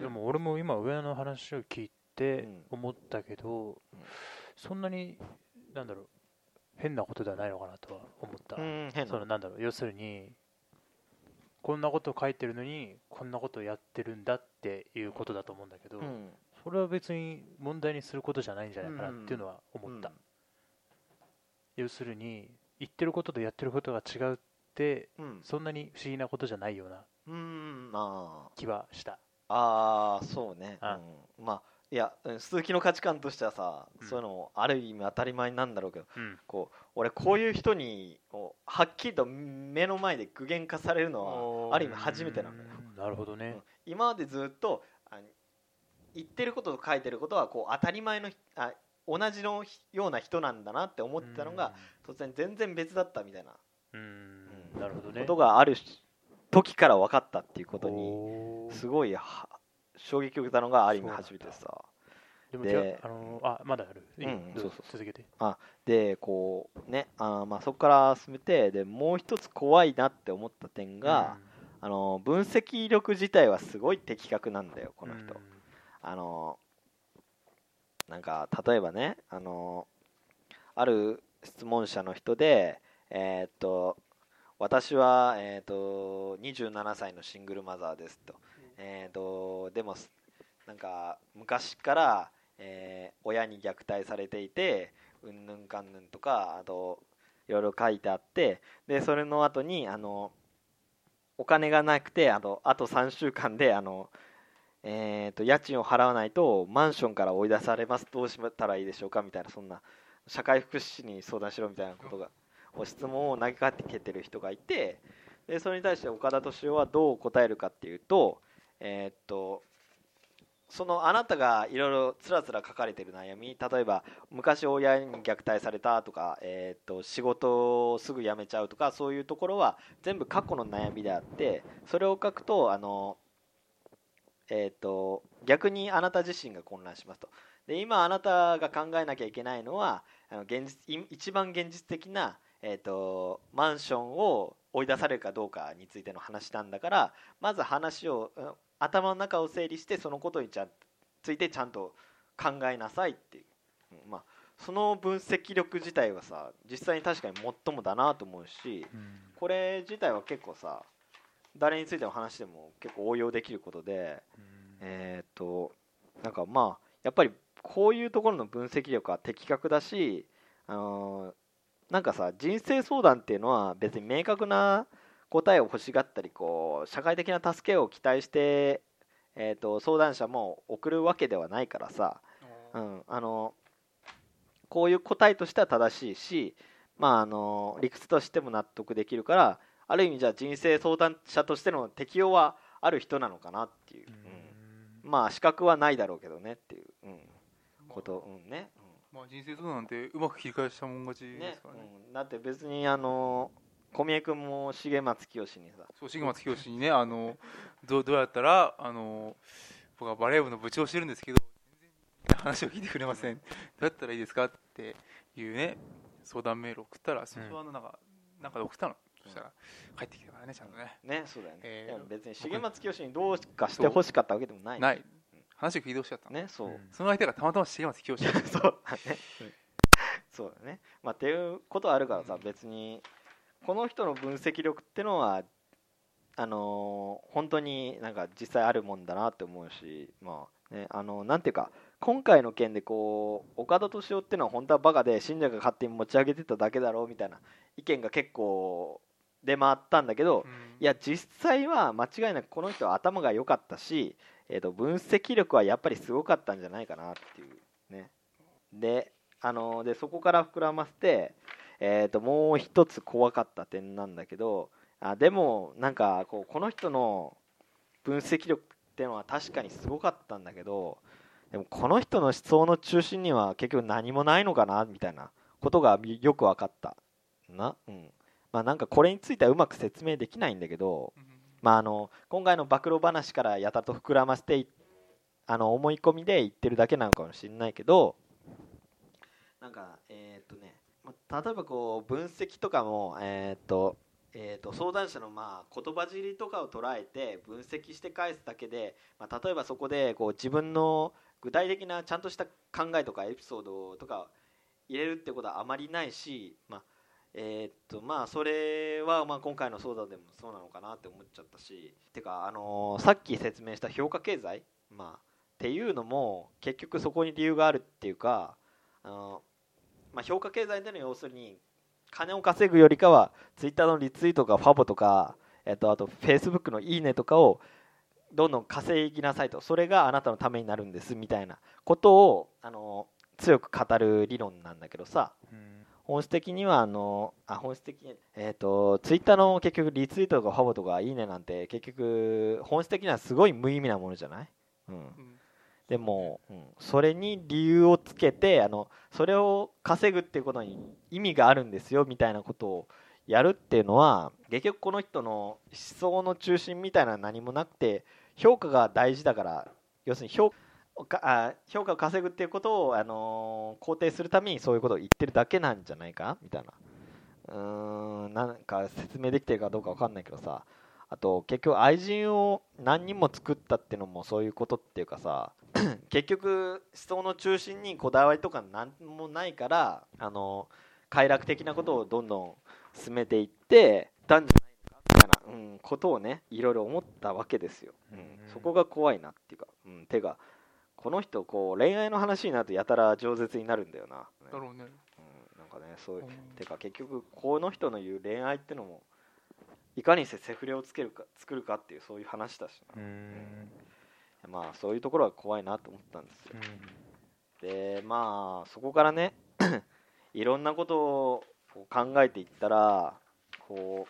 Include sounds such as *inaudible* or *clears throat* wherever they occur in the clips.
でも俺も今上の話を聞いてうん。思ったけど、うん。そんなになんだろう変なことではないのかなとは思った、そのなんだろう要するにこんなこと書いてるのにこんなことやってるんだっていうことだと思うんだけど、うん。それは別に問題にすることじゃないんじゃないかなっていうのは思った、要するに言ってることとやってることが違うってうん。そんなに不思議なことじゃないような気はしたあーそうね、あうん、まあいやうん鈴木の価値観としてはさ、うん。そういうのもある意味当たり前なんだろうけどうん。こう俺こういう人にこうはっきりと目の前で具現化されるのはある意味初めてなんだよ、うんなるほどね、うん。今までずっとあ言ってることと書いてることはこう当たり前のひあ同じのような人なんだなって思ってたのが突然全然別だったみたいなうん、うん。なるほどね。ことがある時から分かったっていうことにすごいは衝撃を受けたのがある意味そうなんだ。初めてでさでもでじゃあ、あのあまだある、うんそうそう続けて。でこうねあーまあそこから進めてでもう一つ怖いなって思った点が、あの分析力自体はすごい的確なんだよこの人、あのなんか例えばねあのある質問者の人でえーっと私は、えーっと27歳のシングルマザーですと,、えーとでもなんか昔から、えー親に虐待されていてうんぬんかんぬんとかあといろいろ書いてあってでそれの後にあのお金がなくてあとあと3週間であのえー、と家賃を払わないとマンションから追い出されます。どうしたらいいでしょうかみたいなそんな社会福祉士に相談しろみたいなことが質問を投げかけてる人がいてでそれに対して岡田敏夫はどう答えるかっていうと,、えーっとそのあなたがいろいろつらつら書かれている悩み例えば昔親に虐待されたとか、えーっと仕事をすぐ辞めちゃうとかそういうところは全部過去の悩みであってそれを書くとあのえー、と逆にあなた自身が混乱しますと。で今あなたが考えなきゃいけないのはあの現実い一番現実的な、えー、とマンションを追い出されるかどうかについての話なんだからまず話を頭の中を整理してそのことにちゃんついてちゃんと考えなさいっていう、うんまあ、その分析力自体はさ実際に確かに最もだなと思うしうん。これ自体は結構さ誰についての話でも結構応用できることでうん。えーっとなんかまあやっぱりこういうところの分析力は的確だし、あのーなんかさ人生相談っていうのは別に明確な答えを欲しがったりこう社会的な助けを期待して、えーっと相談者も送るわけではないからさ、うん、あのこういう答えとしては正しいし、まあ、あの理屈としても納得できるからある意味じゃあ人生相談者としての適用はある人なのかなっていう、うん。まあ資格はないだろうけどねっていう、うん、こと、うんね、まあ人生相談なんてうまく切り返したもん勝ちですからね。うん、だって別にあの小宮君も重松清にさ。そう重松清にねあのどうどうやったらあの僕はバレー部の部長をしてるんですけど全然話を聞いてくれません。どうやったらいいですかっていうね相談メールを送ったらそれはあのなんか、なん。かで送ったの。そしたら帰ってきたからねちゃんとね。ねそうだよね、えーでも別に重松清にどうかしてほしかったわけでもない。ない。話を聞いてほしかったの。ねそう、うん。その相手がたまたま重松清 *laughs* そう。だねそうだね。まあっていうことはあるからさ、うん。別にこの人の分析力ってのはあのー本当になんか実際あるもんだなって思うしまあねあのなんていうか今回の件でこう岡田敏夫ってのは本当はバカで信者が勝手に持ち上げてただけだろうみたいな意見が結構出回ったんだけど、うん。いや実際は間違いなくこの人は頭が良かったし、えー、と分析力はやっぱりすごかったんじゃないかなっていうね。であのでそこから膨らませて、えー、ともう一つ怖かった点なんだけどあでもなんかこうこの人の分析力っていうのは確かにすごかったんだけどでもこの人の思想の中心には結局何もないのかなみたいなことがよく分かったな。うん。まあなんかこれについてはうまく説明できないんだけど、うん。まあ、あの今回の暴露話からやたと膨らませていあの思い込みで言ってるだけなのかもしれないけどなんかえーっとねまあ例えばこう分析とかもえーとえー、と相談者のまあ言葉尻とかを捉えて分析して返すだけで、まあ、例えばそこでこう自分の具体的なちゃんとした考えとかエピソードとか入れるってことはあまりないし、まあえー、とまあそれはまあ今回の相談でもそうなのかなって思っちゃったしてか、あのーさっき説明した評価経済、まあ、っていうのも結局そこに理由があるっていうか、あのまあ、評価経済での要するに金を稼ぐよりかはツイッターのリツイートとかファボとか、えっと、あとフェイスブックのいいねとかをどんどん稼ぎなさいと。それがあなたのためになるんですみたいなことをあの強く語る理論なんだけどさ。うん。本質的にはあのあ本質的に、えっとツイッターの結局リツイートとかファボとかいいねなんて結局本質的にはすごい無意味なものじゃない、うん、うんでも、うん、それに理由をつけてあのそれを稼ぐっていうことに意味があるんですよみたいなことをやるっていうのは結局この人の思想の中心みたいな何もなくて評価が大事だから要するに評かあ評価を稼ぐっていうことを、あの肯定するためにそういうことを言ってるだけなんじゃないかみたいな。うーんなんか説明できてるかどうか分かんないけどさ。あと結局愛人を何人も作ったっていうのもそういうことっていうかさ *clears throat* 結局思想の中心にこだわりとか何もないからあの快楽的なことをどんどん進めていってたんじゃないのかみたいな、うん、ことをねいろいろ思ったわけですよ、うん。うん。そこが怖いなっていうか、うん、てかこの人こう恋愛の話になるとやたら饒舌になるんだよな、ねだろうね。うん、なんかねそういうう。んてか結局この人の言う恋愛ってのもいかにしてセフレをつけるか作るかっていうそういう話だしな、うんまあそういうところは怖いなと思ったんですよ。うん。でまあそこからね *clears throat* いろんなことを考えていったらこ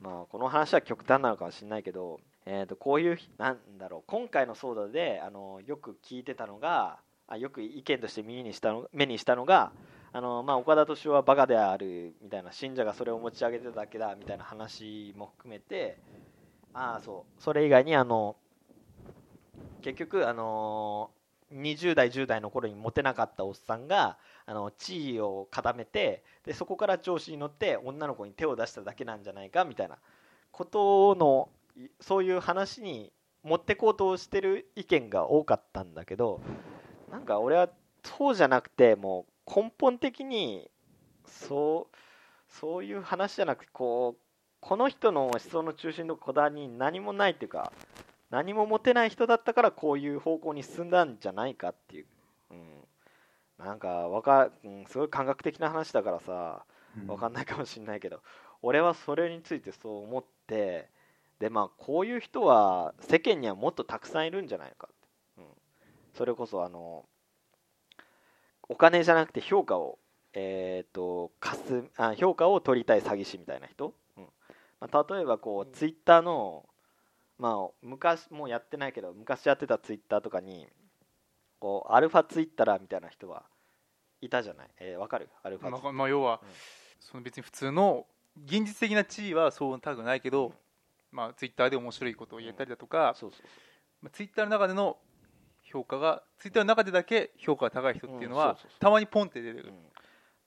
うまあこの話は極端なのかもしれないけど、えー、とこういうなんだろう今回の騒動であのよく聞いてたのがあよく意見として耳にしたの目にしたのがあの、まあ、岡田斗司夫はバカであるみたいな信者がそれを持ち上げてただけだみたいな話も含めてああそうそれ以外にあの結局あの20代10代の頃にモテなかったおっさんがあの地位を固めてでそこから調子に乗って女の子に手を出しただけなんじゃないかみたいなことのそういう話に持ってこうとしてる意見が多かったんだけどなんか俺はそうじゃなくてもう根本的にそうそういう話じゃなくてこうこの人の思想の中心のこだわりに何もないっていうか何も持てない人だったからこういう方向に進んだんじゃないかっていう、うん、なんかわか、うん、すごい感覚的な話だからさわかんないかもしれないけど、俺はそれについてそう思ってでまあこういう人は世間にはもっとたくさんいるんじゃないかって、うん、それこそあのお金じゃなくて評価をえー、と貸すあ評価を取りたい詐欺師みたいな人、うん。まあ、例えばこうツイッターのまあ昔もうやってないけど昔やってたツイッターとかにこうアルファツイッターみたいな人はいたじゃない？えーわ、かる？アルファツイッター。まあ、まあ要は、うん。その別に普通の現実的な地位はそう高くないけど、うん。まあ、ツイッターで面白いことを言えたりだとか、まあ、ツイッターの中での評価がツイッターの中でだけ評価が高い人っていうのは、たまにポンって出てくる、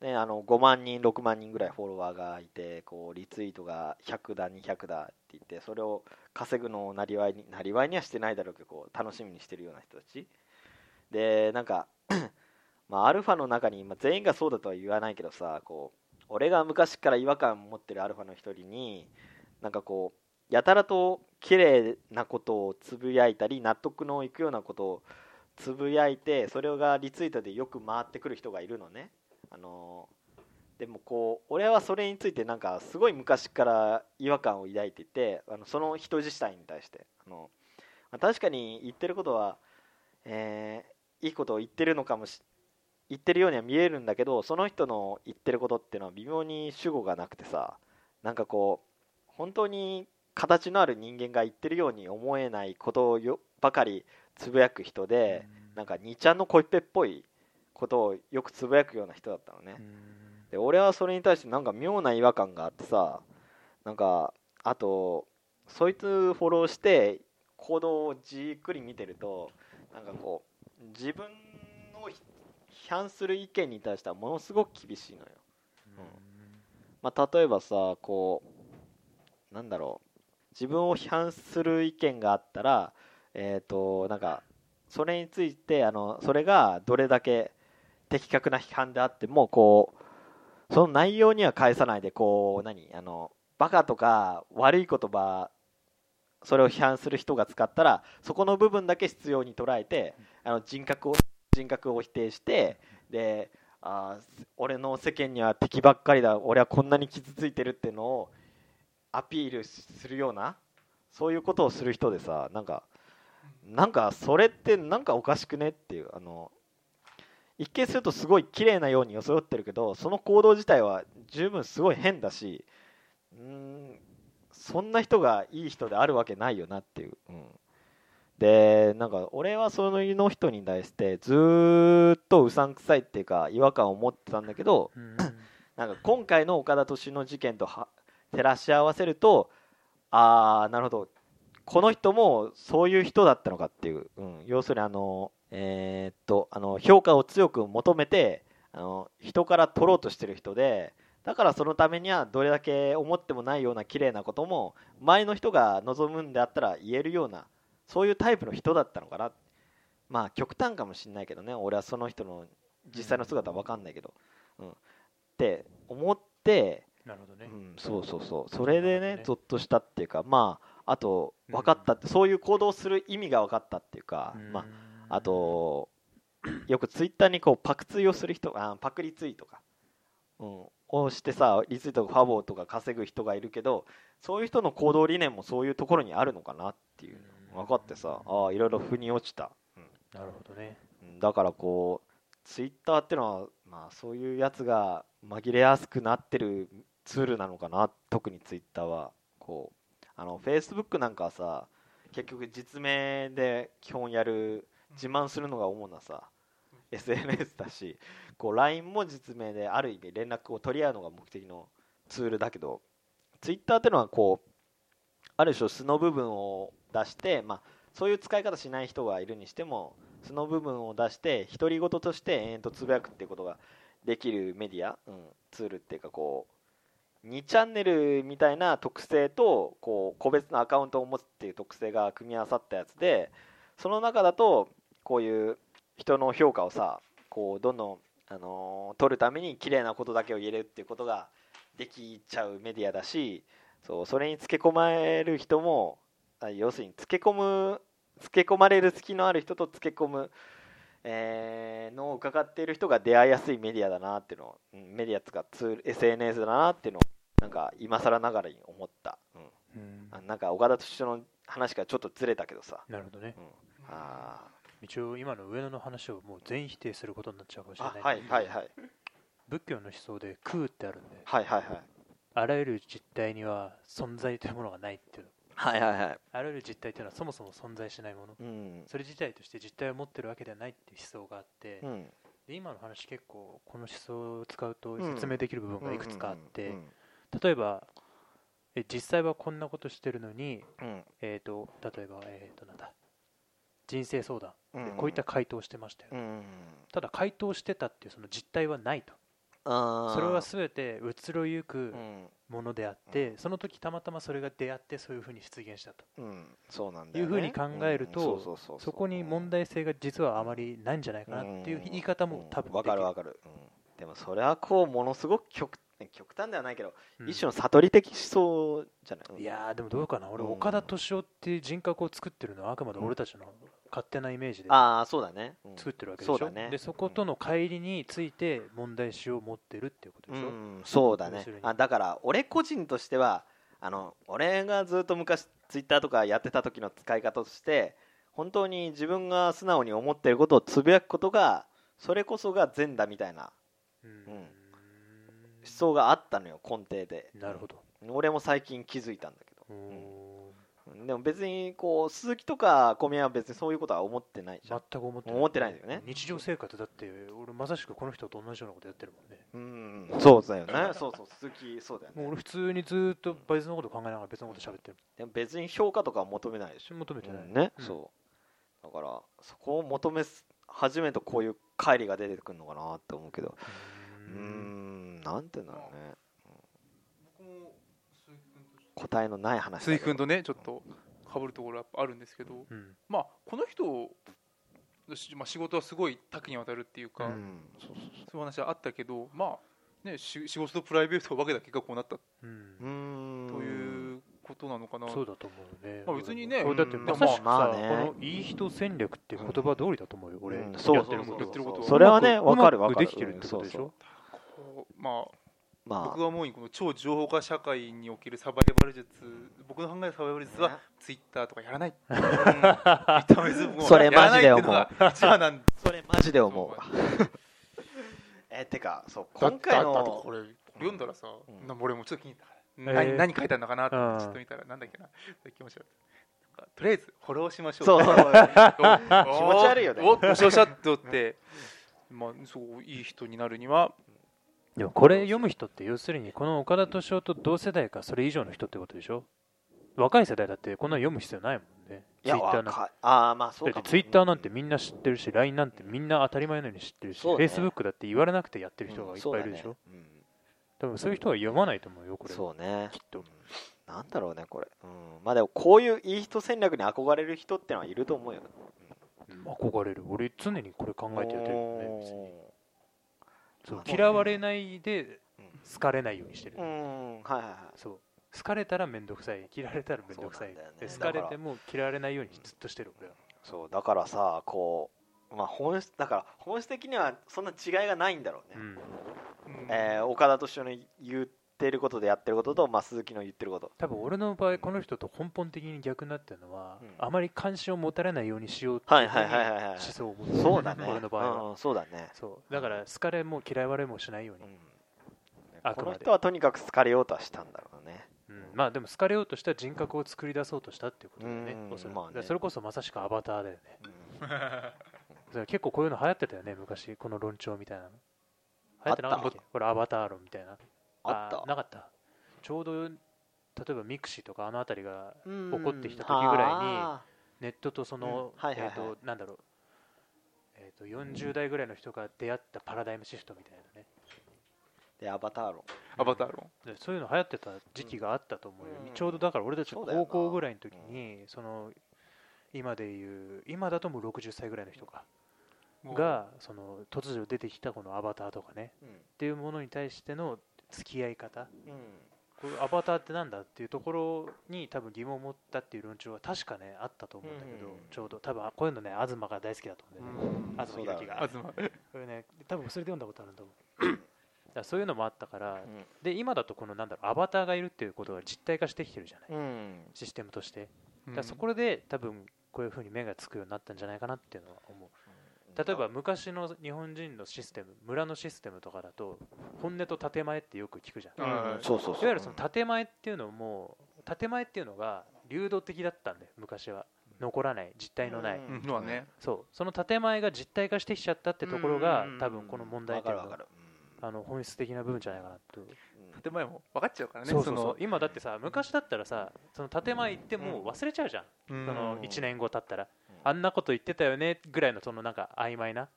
ね、あの5万人6万人ぐらいフォロワーがいてこうリツイートが100だ200だって言ってそれを稼ぐのをなりわいになりわいにはしてないだろうけどこう楽しみにしてるような人たち。でなんか *clears throat* まあアルファの中に、まあ、全員がそうだとは言わないけどさこう俺が昔から違和感を持ってるアルファの一人になんかこうやたらと綺麗なことをつぶやいたり納得のいくようなことをつぶやいてそれがリツイートでよく回ってくる人がいるのね。あのでもこう俺はそれについてなんかすごい昔から違和感を抱いていてあのその人自体に対して。あの、まあ確かに言ってることは、えーいいことを言ってるのかもし言ってるようには見えるんだけどその人の言ってることっていうのは微妙に主語がなくてさなんかこう本当に形のある人間が言ってるように思えないことをよばかりつぶやく人で、なんか2ちゃんの恋っぺっぽいことをよくつぶやくような人だったのね、で俺はそれに対してなんか妙な違和感があってさなんかあとそいつフォローして行動をじっくり見てるとなんかこう自分のひ批判する意見に対してはものすごく厳しいのよ、まあ、例えばさこうなんだろう。自分を批判する意見があったらえっ、となんかそれについてあのそれがどれだけ的確な批判であってもこうその内容には返さないでこう何あのバカとか悪い言葉それを批判する人が使ったらそこの部分だけ必要に捉えてあの人格を人格を否定してであ俺の世間には敵ばっかりだ俺はこんなに傷ついてるっていうのをアピールするようなそういうことをする人でさなんかなんかそれってなんかおかしくねっていうあの一見するとすごい綺麗なように装ってるけどその行動自体は十分すごい変だしうんそんな人がいい人であるわけないよなっていう、うん、でなんか俺はその人に対してずっとうさんくさいっていうか違和感を持ってたんだけど、うん、なんか今回の岡田敏の事件と照らし合わせるとああなるほど。この人もそういう人だったのかっていう、うん、要するにあのえー、の評価を強く求めてあの人から取ろうとしてる人でだからそのためにはどれだけ思ってもないような綺麗なことも前の人が望むんであったら言えるようなそういうタイプの人だったのかな。まあ極端かもしれないけどね。俺はその人の実際の姿は分かんないけど、うん、って思ってなるほどね、うん、そうそうそう。それでねゾッとしたっていうかまああと分かったって、そういう行動する意味が分かったっていうか、まああと *clears throat* よくツイッターにこうパクツイをする人あパクリツイとか、うん、をしてさリツイートファボとか稼ぐ人がいるけどそういう人の行動理念もそういうところにあるのかなっていう分かってさああいろいろ腑に落ちた、うん、なるほどね。だからこうツイッターってのはまあそういうやつが紛れやすくなってるツールなのかな特にツイッターは。こうあのフェイスブックなんかはさ結局実名で基本やる自慢するのが主なさ SNS だしこう LINE も実名である意味連絡を取り合うのが目的のツールだけど Twitter っていうのはこうある種素の部分を出して、まあ、そういう使い方しない人がいるにしても素の部分を出して独り言として延々とつぶやくっていうことができるメディア、うん、ツールっていうかこう2チャンネルみたいな特性とこう個別のアカウントを持つっていう特性が組み合わさったやつでその中だとこういう人の評価をさこうどんどん、あのー、取るために綺麗なことだけを言えるっていうことができちゃうメディアだしそうそれにつけ込まれる人も要するにつけ込むつけ込まれる隙のある人とつけ込む、えー、のを伺っている人が出会いやすいメディアだなっていうのを、うん、メディアとかツール SNS だなっていうのをなんか今更ながらに思った、うん。うん、なんか岡田と一緒の話がちょっとずれたけどさ。なるほどね、うん、あ一応今の上野の話をもう全否定することになっちゃうかもしれない。はいはいはい。仏教の思想で空ってあるんで。はいはいはい。あらゆる実態には存在というものがないっていう。はいはいはい。あらゆる実態というのはそもそも存在しないもの、うん、それ自体として実態を持ってるわけではないっていう思想があって、うん、で今の話結構この思想を使うと説明できる部分がいくつかあって。例えばえ実際はこんなことしてるのに、うん、えーと、例えば、えーとなんだ人生相談。でこういった回答をしてましたよ、うん。ただ回答してたっていうその実態はないと。それは全て移ろゆくものであって、うん、その時たまたまそれが出会ってそういうふうに出現したと、うん、そうなんだ、いうふうに考えるとそこに問題性が実はあまりないんじゃないかなっていう言い方も多分わ、かるわかる、でもそれはこうものすごく極極端ではないけど、うん、一種の悟り的思想じゃない？いやでもどうかな。俺、岡田敏夫っていう人格を作ってるのはあくまで俺たちの勝手なイメージでああそうだね、作ってるわけでしょ、ね、でそことの乖離について問題視を持ってるっていうことでしょ、うん、そうだね。あだから俺個人としてはあの俺がずっと昔ツイッターとかやってた時の使い方として本当に自分が素直に思ってることをつぶやくことがそれこそが善だみたいな、うん、思想があったのよ根底で。なるほど。俺も最近気づいたんだけど、うんでも別にこう鈴木とか小宮は別にそういうことは思ってないじゃん。全く思ってない。思ってないんだよね。日常生活だって俺まさしくこの人と同じようなことやってるもんね。うん。そうだよね。そうそう。鈴木そうだよね。もう俺普通にずっと別のこと考えながら別のこと喋ってる。でも別に評価とかは求めないでしょ。求めてない、うん、ね、うん、そう。だからそこを求め始めるとこういう乖離が出てくるのかなって思うけど。うん。なんて言うんだろうね、答えのない話鈴木君とねちょっとかぶるところはあるんですけど、うん、まあこの人まあ、仕事はすごい多岐にわたるっていうか、うん、そういう話はあったけどまあね仕事とプライベートを分けた結果こうなった、うん、ということなのかな。そうだと思うね、まあ、別にね、うん、だってまさしくさ、まあね、このいい人戦略っていう言葉通りだと思うよ、俺、うん、そうそうそうそれはね分かる分かる。できてるってことでしょ、まあまあ、僕はもうこの超情報化社会におけるサバイバル術僕の考えるサバイバル術はツイッターとかやらない、*laughs* うん、それマジで思う。それマジで思う。*laughs* えてかそう今回のこれ読んだらさ、うん、俺もちょっと気に入った何何書いてあるのかな？ってちょっと見たらなんだっけな？気持ち悪い。とりあえずフォローしましょう。そう。*laughs* 気持ち悪いよね。おっしゃしゃっとって、まあ、そういい人になるにはでもこれ読む人って要するにこの岡田敏夫と同世代かそれ以上の人ってことでしょ？若い世代だってこんな読む必要ないもんね。ツイッターなんて。あまあそうかツイッターなんてみんな知ってるし、LINE なんてみんな当たり前のように知ってるし、フェイスブックだって言われなくてやってる人がいっぱいいるでしょ？うん多分そういう人は読まないと思うよ、これ。そうね。きっと。なんだろうね、これ。うん、まあでもこういういい人戦略に憧れる人ってのはいると思うよ。うん、憧れる。俺常にこれ考えてやってるよね、別に。そう。嫌われないで好かれないようにしてる。うん、はいはいはい。そう。好かれたら面倒くさい。嫌われたら面倒くさい、ね、好かれても嫌われないようにずっとしてる俺は。そう。だからさこうまあ本質だから本質的にはそんな違いがないんだろうね、うん。えー、岡田敏夫の言ってることでやってることと、まあ、鈴木の言ってること。多分俺の場合この人と根本的に逆になってるのは、うん、あまり関心を持たれないようにしようっていう思想を持ってるそうだね。俺の場合は、うん、そうだね。そう。だから好かれも嫌われもしないように、うん、この人はとにかく好かれようとはしたんだろうね。まあでも好かれようとした人格を作り出そうとしたっていうことだよね。まあ、ね。それこそまさしくアバターだよね、結構こういうの流行ってたよね昔。この論調みたいなの。流行ってなかったっけ？これアバター論みたいなあった？なかった。ちょうど例えばミクシーとかあの辺りが起こってきた時ぐらいにネットとその、えっ、となんだろう。えー、と40代ぐらいの人が出会ったパラダイムシフトみたいなね。でアバター論。アバター論。でそういうの流行ってた時期があったと思うよ、うん、ちょうどだから俺たち高校ぐらいの時にその今でいう今だともう60歳ぐらいの人か。がその突如出てきたこのアバターとかね、うん、っていうものに対しての付き合い方、うん、これアバターってなんだっていうところに多分疑問を持ったっていう論調は確かねあったと思うんだけど、ちょうど。多分こういうのね東が大好きだと思うんだよね、東弘樹が、東これね多分それで読んだことあると思うだそういうのもあったから、うん、で今だとこのなんだろうアバターがいるっていうことが実体化してきてるじゃない、うん、システムとして。だそこで多分こういうふうに目がつくようになったんじゃないかなっていうのは思う例えば昔の日本人のシステム村のシステムとかだと本音と建前ってよく聞くじゃん、いわゆるその建前っていうのも建前っていうのが流動的だったんで昔は。残らない。実体のない、うんそうその建前が実体化してきちゃったってところが多分この問題点があの本質的な部分じゃないかなと。建前も分かっちゃうからねそうそうそう。今だってさ昔だったらさその建前言っても忘れちゃうじゃん、うん、その1年後経ったら、あんなこと言ってたよねぐらいのそのなんか曖昧な。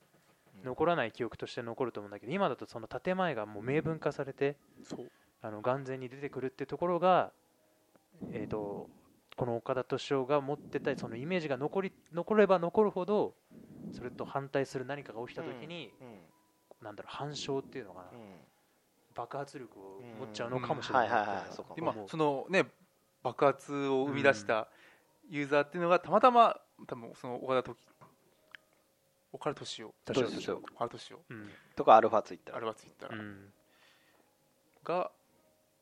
残らない記憶として残ると思うんだけど今だとその建前がもう明文化されて、あの眼前に出てくるっていうところが、えーと、この岡田敏夫が持ってたそのイメージが残り残れば残るほどそれと反対する何かが起きた時に、なんだろう反証っていうのかな、爆発力を持っちゃうのかもしれない。今そのね爆発を生み出したユーザーっていうのがたまたま多分その岡田時岡田敏夫岡田敏夫とかアルファツイッターアルファツイッターが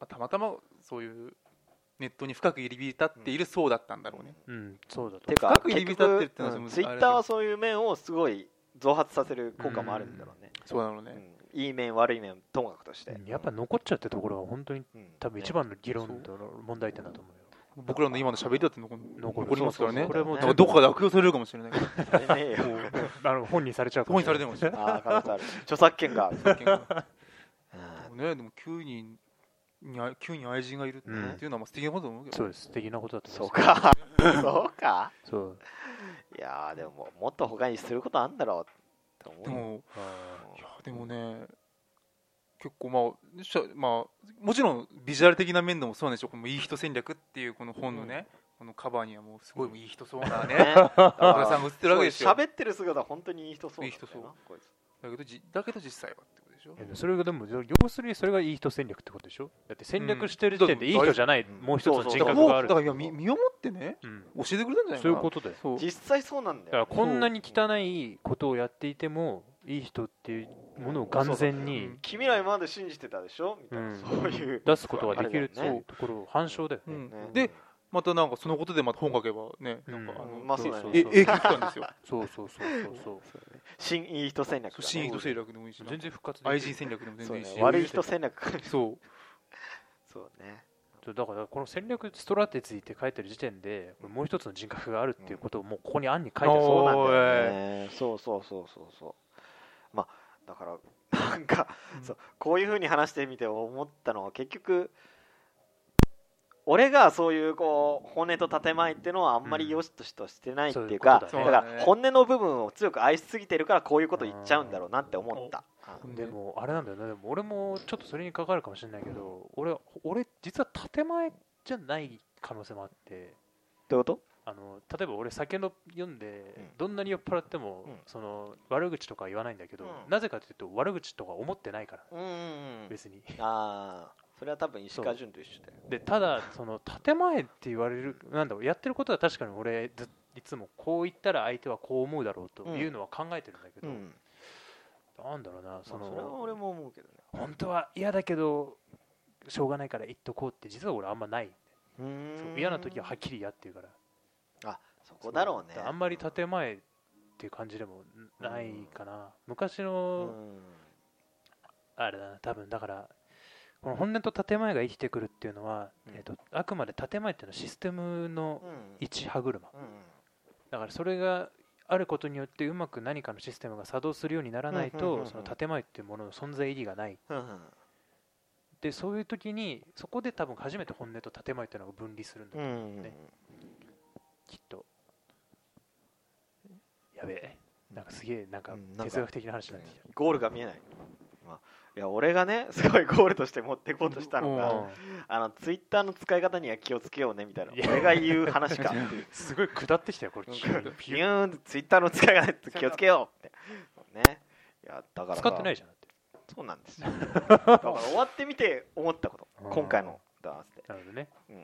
たまたまそういうネットに深く入り浸っている層だったんだろうね。うん、そうだと。深く入り浸ってるってのは、ツイッターはそういう面をすごい増発させる効果もあるんだろうね。そうなのね、うん、いい面悪い面ともかくとして、やっぱ残っちゃうってところは本当に、多分一番の議論と問題点だと思う。よ僕らの今の喋りだって残残りますからね。これもどこかで悪用されるかもしれないあの本にされちゃう本にされてもしれない。ああ、*laughs* 著作権が。ね、でも9人に9人愛人がいるっていうのは素敵なことだと思うけど。そうです。素敵なことだと思う。そうか。そうか。そう。いやでももっと他にすることあるんだろうでもいやでもね結構まあまあもちろんビジュアル的な面でもそうなんでしょうこのいい人戦略っていうこの本のね、このカバーにはもうすごいいい人そうなねね田中さんが映ってるわけですよ喋ってる姿本当にいい人そうなんだよないい人そう。だけどじだけど実際はってことでしょ。それがでも要するにそれがいい人戦略ってことでしょ？だって戦略してる時点でいい人じゃない、うんもう一つの人格がある。だから身身をもってねうん。教えてくれたんじゃないかな。そういうことだよ。そう。実際そうなんだよ。だからこんなに汚いことをやっていてもいい人っていうものを眼前そう。に。そう君ら今まで信じてたでしょ？みたいな、うん。そういう。出すことができるっていうところ反証だよね、うん。ねでまたなんかそのことでまた本書けばね、うん。なんかあの、まあそうだねえ永久期間ですよ。*laughs* そうそうそうそうそう。新いい人戦略新意図戦略でもいいし全然復活愛人戦略でも全そう然いいし。ね。悪い人戦略。そう。そうね。そうだからこの戦略ストラテジーって書いてる時点でもう一つの人格があるっていうことをもうここに案に書いてそうなんだおよね。そうそうそうそうそう。まあだからなんか、うん。そうこういうふうに話してみて思ったのは結局俺がそういうこう本音と建前っていうのはあんまり良しとしとしてないっていうか、そういうことだね。だから本音の部分を強く愛しすぎてるからこういうこと言っちゃうんだろうなって思った、うんでもあれなんだよね。でも俺もちょっとそれに関わるかもしれないけど俺俺実は建前じゃない可能性もあって。どういうこと？あの例えば俺酒の読んで、うん。どんなに酔っ払っても、うん。その悪口とかは言わないんだけど、うん。なぜかというと悪口とか思ってないから。うんうんうん別に。ああそれは多分石川潤と一緒だよ。でただその建前って言われるなんだろうやってることは確かに俺ずいつもこう言ったら相手はこう思うだろうというのは考えてるんだけど、うん。なんだろうなそまあの、それは俺も思うけどね。本当は嫌だけどしょうがないから言っとこうって実は俺あんまない、うそうーん嫌な時ははっきり嫌っていうからこだろうね。あんまり建前っていう感じでもないかな、昔うの、ん。あれだな多分だからこの本音と建前が生きてくるっていうのは、うん。えー、とあくまで建前っていうのはシステムのうん。一歯車。うんだからそれがあることによってうまく何かのシステムが作動するようにならないうんうんうんうん。とその建前っていうものの存在意義がない。うんうん。でそういう時にそこで多分初めて本音と建前っていうのが分離するんだ、うんね。きっとやべえ。なんかすげえなんか哲学的な話になってきた、ゴールが見えない、まあ、いや俺がね *laughs* すごいゴールとして持っていこうとしたのが、うん。あのツイッターの使い方には気をつけようねみたいな。俺が言う話か。*laughs* すごい下ってきたよこれ。ピ急に。ューンってツイッターの使い方に気をつけようって。*laughs* ね。いやだから。使ってないじゃんだって。そうなんですよ。だから終わってみて思ったこと。うん。今回のダンスで、なるほどね。うん、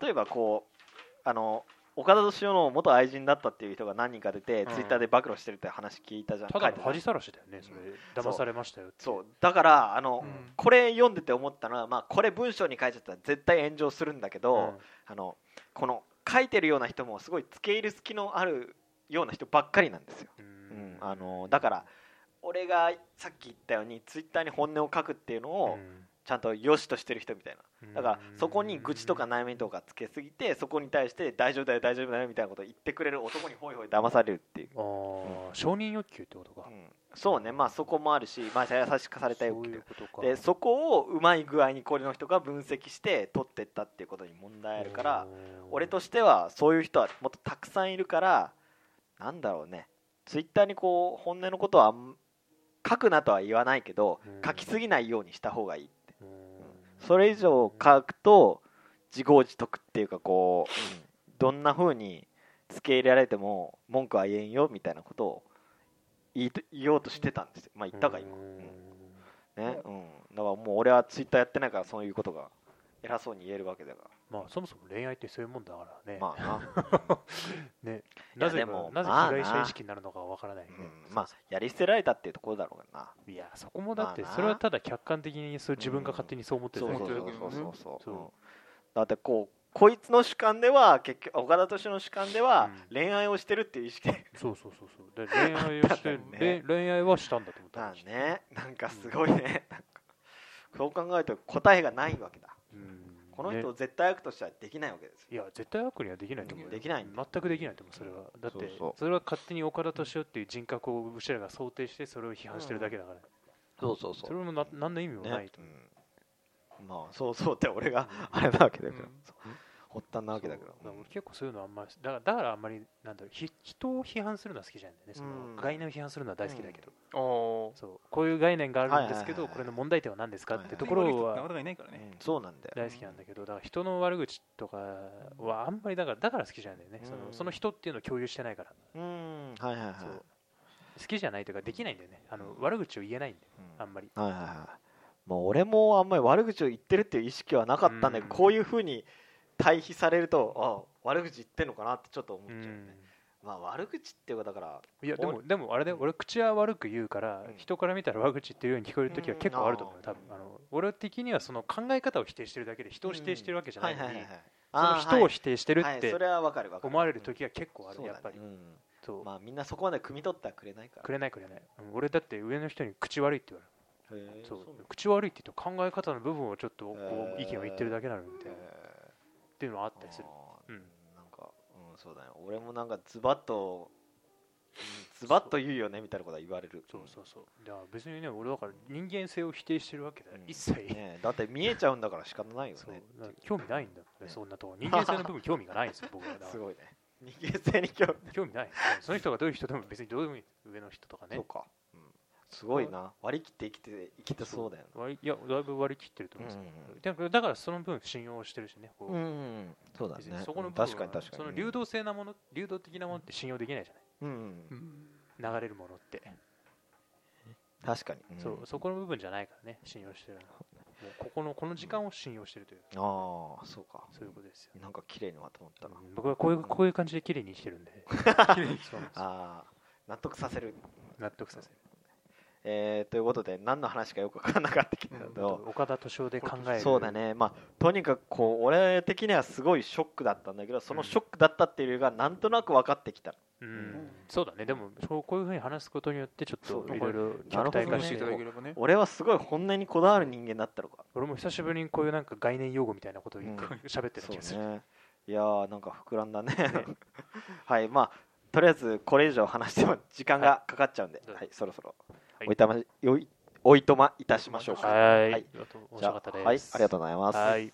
例えばこうあの岡田敏夫の元愛人だったっていう人が何人か出て、うん。ツイッターで暴露してるって話聞いたじゃん。ただ恥さらしだよねそれ。騙されましたよそう。だからあの、うん。これ読んでて思ったのは、まあ、これ文章に書いちゃったら絶対炎上するんだけど、うん。あのこの書いてるような人もすごい付け入る隙のあるような人ばっかりなんですよ、ううん。ん、あのだから俺がさっき言ったようにツイッターに本音を書くっていうのをちゃんと良しとしてる人みたいな。うん。だからそこに愚痴とか悩みとかつけすぎてそこに対して大丈夫だよ大丈夫だよみたいなことを言ってくれる男にホイホイ騙されるっていう、あー承認欲求ってことか。うん。そうね。まあそこもあるし、まあ、優しくされたそう欲求いうことか。でそこをうまい具合にこれの人が分析して取ってったっていうことに問題あるから俺としてはそういう人はもっとたくさんいるからなんだろうね。ツイッターにこう本音のことは書くなとは言わないけどうん。書きすぎないようにした方がいいそれ以上書くと自業自得っていうかこう、どんな風に付け入れられても文句は言えんよみたいなことを言言おうとしてたんですよ。まあ言ったか今、ううん。ん。ね。うん、だからもう俺はツイッターやってないからそういうことが偉そうに言えるわけだかまあそもそも恋愛ってそういうもんだからね。らまあな。*laughs* ね。なぜでもなぜまあな。被害者意識になるのかわからないね。うんまあやり捨てられたっていうところだろうな。いやそこもだってそれはただ客観的にそう自分が勝手にそう思ってるそうだけでそうそうそうそう。そうそううん。だってこうこいつの主観では結局岡田斗の主観ではうん。恋愛をしてるっていう意識。でそうそうそうそう。で恋愛をして、*laughs* ね。恋恋愛はしたんだと思ったまあね。なんかすごいね。そう考えると答えがないわけだ。うんこの人絶対悪としてはできないわけですよ。いや絶対悪にはできないと思うよ。できない全くできないと思うそれは。だってそれは勝手に岡田斗司夫っていう人格をうちらが想定してそれを批判してるだけだから、そうそうそそれもな何の意味もないねと。思う、うん。まあそうそうって俺があれなわけだけど、うん。そう発端なわけだけど、結構そういうのあんまりだからだからあんまりなんだろうひ人を批判するのは好きじゃないんだよね。そのうん。概念を批判するのは大好きだけど、おー。そう。こういう概念があるんですけど、これの問題点は何ですかってところなかはなかいないからね。うん。そうなんだよ。大好きなんだけどだから人の悪口とかはあんまりだからだから好きじゃないんだよね、そうん。のその人っていうのを共有してないから、うん。はいはいはい。そう。好きじゃないというかできないんだよね。あの悪口を言えないんだよ。うん。あんまり。はいはいはい。もう俺もあんまり悪口を言ってるっていう意識はなかったんだけど、うん。こういうふうに対比されるとあ悪口言ってんのかなってちょっと思っちゃうね、まあ悪口っていうかだからいやでもでもあれで俺口は悪く言うから、うん。人から見たら悪口言ってるように聞こえる時は結構あると思う多分。あの俺的にはその考え方を否定してるだけで人を否定してるわけじゃないのにその人を否定してるってそれはわかるわかる。思われる時は結構あるやっぱり。うんそう。まあみんなそこまで汲み取ってはくれないから。くれないくれない。うん俺だって上の人に口悪いって言われる。そう。口悪いって言うと考え方の部分をちょっとこう意見を言ってるだけなのみたいなっへていうのはあったりする。ーうん。なんか、うん、そうだね。俺もなんかズバッと、うんズバッと言うよねみたいなことは言われる。そうそうそう。だから別にね俺だから人間性を否定してるわけだようん。一切。ねだって見えちゃうんだから仕方ないよそう。ね興味ないんだよねね。そんなとこ。人間性の部分興味がないんですよ僕は。*laughs* すごいね。人間性に興味。興味ない。その人がどういう人でも別にどうでもいい。上の人とかね。そうか、うん、すごいな。割り切って生きて生きてそうだよ割りいやだいぶ割り切ってると思うんですよ、うんだからだからその分信用してるしねこう。うん、うん、そうだね。そこの部分は確かに確かに。その流動性なもの流動的なものって信用できないじゃうん、うん。ない流れるものって、確かに、うん。そうそこの部分じゃないからね信用してるのは。もうここのこの時間を信用してるというああそうか。そういうことですよ、なんか綺麗にまとまったな、うん。僕はこういうこういう感じで綺麗に生きてるんで。*laughs* 綺麗にそうなんです。よああ納得させる。納得させるえー、ということで何の話かよく分からなかったけど、岡田敏夫で考える。そうだね。まあとにかくこう俺的にはすごいショックだったんだけどそのショックだったっていうのがなんとなく分かってきた、うん、そうだね。でもそうこういうふうに話すことによってちょっといろいろ客体化して。していただければね。俺はすごい本音にこだわる人間だったのか。俺も久しぶりにこういうなんか概念用語みたいなことを *laughs* 喋ってた気がする、ね。いやーなんか膨らんだね。*laughs* はい。まあとりあえずこれ以上話しても時間がかかっちゃうんで、ははいいそろそろ。はいおいたまおいおいとまいたしましょうか。はい、はい。じゃあはい。ありがとうございます。はい